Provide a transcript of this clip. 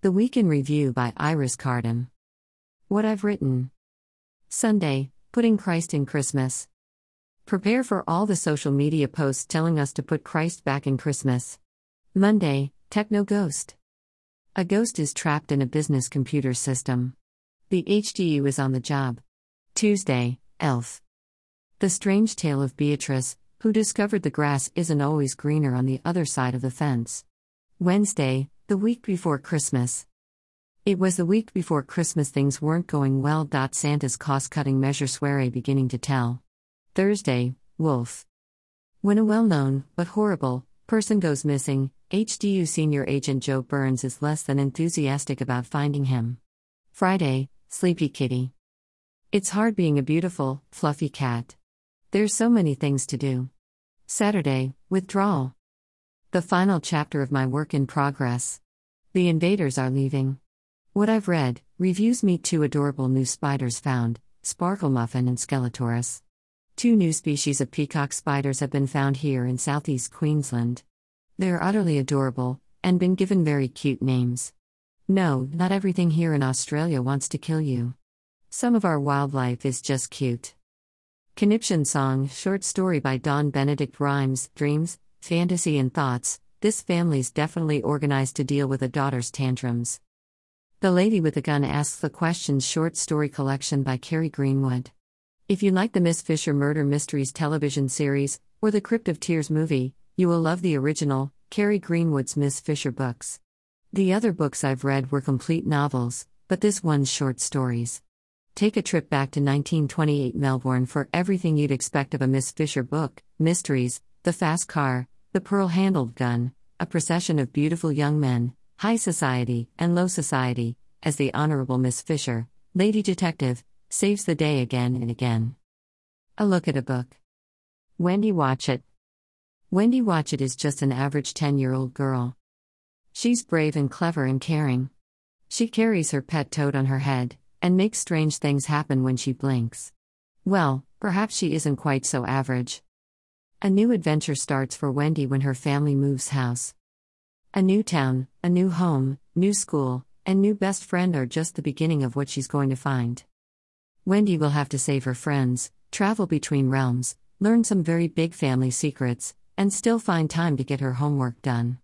The Week in Review by Iris Carden. What I've written. Sunday, Putting Christ in Christmas. Prepare for all the social media posts telling us to put Christ back in Christmas. Monday, Techno Ghost. A ghost is trapped in a business computer system. The HDU is on the job. Tuesday, Elf. The strange tale of Beatrice, who discovered the grass isn't always greener on the other side of the fence. Wednesday, the week before Christmas. It was the week before Christmas things weren't going well. Santa's cost cutting measure soiree beginning to tell. Thursday, Wolf. When a well known, but horrible, person goes missing, HDU senior agent Joe Burns is less than enthusiastic about finding him. Friday, Sleepy Kitty. It's hard being a beautiful, fluffy cat. There's so many things to do. Saturday, Withdrawal. The final chapter of my work in progress. The invaders are leaving. What I've read reviews meet two adorable new spiders found Sparklemuffin and Skeletorus. Two new species of peacock spiders have been found here in southeast Queensland. They're utterly adorable, and been given very cute names. No, not everything here in Australia wants to kill you. Some of our wildlife is just cute. Conniption Song, short story by Dawn Benedict Rhymes, Dreams, fantasy, and thoughts, this family's definitely organized to deal with a daughter's tantrums. The Lady with the Gun asks the questions short story collection by Kerry Greenwood. If you like the Miss Fisher Murder Mysteries television series, or the Crypt of Tears movie, you will love the original, Kerry Greenwood's Miss Fisher books. The other books I've read were complete novels, but this one's short stories. Take a trip back to 1928 Melbourne for everything you'd expect of a Miss Fisher book mysteries, the fast car, the pearl handled gun, a procession of beautiful young men, high society and low society, as the Honorable Miss Fisher, Lady Detective, saves the day again and again. A look at a book. Wendy Watchett. Wendy Watchett is just an average 10 year old girl. She's brave and clever and caring. She carries her pet toad on her head, and makes strange things happen when she blinks. Well, perhaps she isn't quite so average. A new adventure starts for Wendy when her family moves house. A new town, a new home, new school, and new best friend are just the beginning of what she's going to find. Wendy will have to save her friends, travel between realms, learn some very big family secrets, and still find time to get her homework done.